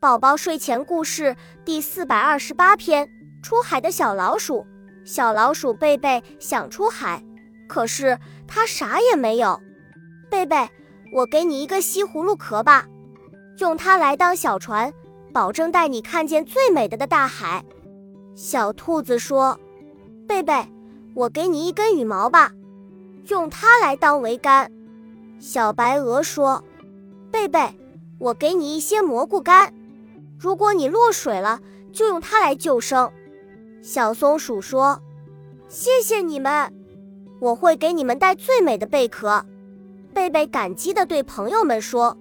宝宝睡前故事第四百二十八篇：出海的小老鼠。小老鼠贝贝想出海，可是它啥也没有。贝贝，我给你一个西葫芦壳吧，用它来当小船，保证带你看见最美的的大海。小兔子说：“贝贝，我给你一根羽毛吧，用它来当桅杆。”小白鹅说：“贝贝，我给你一些蘑菇干，如果你落水了，就用它来救生。”小松鼠说：“谢谢你们，我会给你们带最美的贝壳。”贝贝感激地对朋友们说。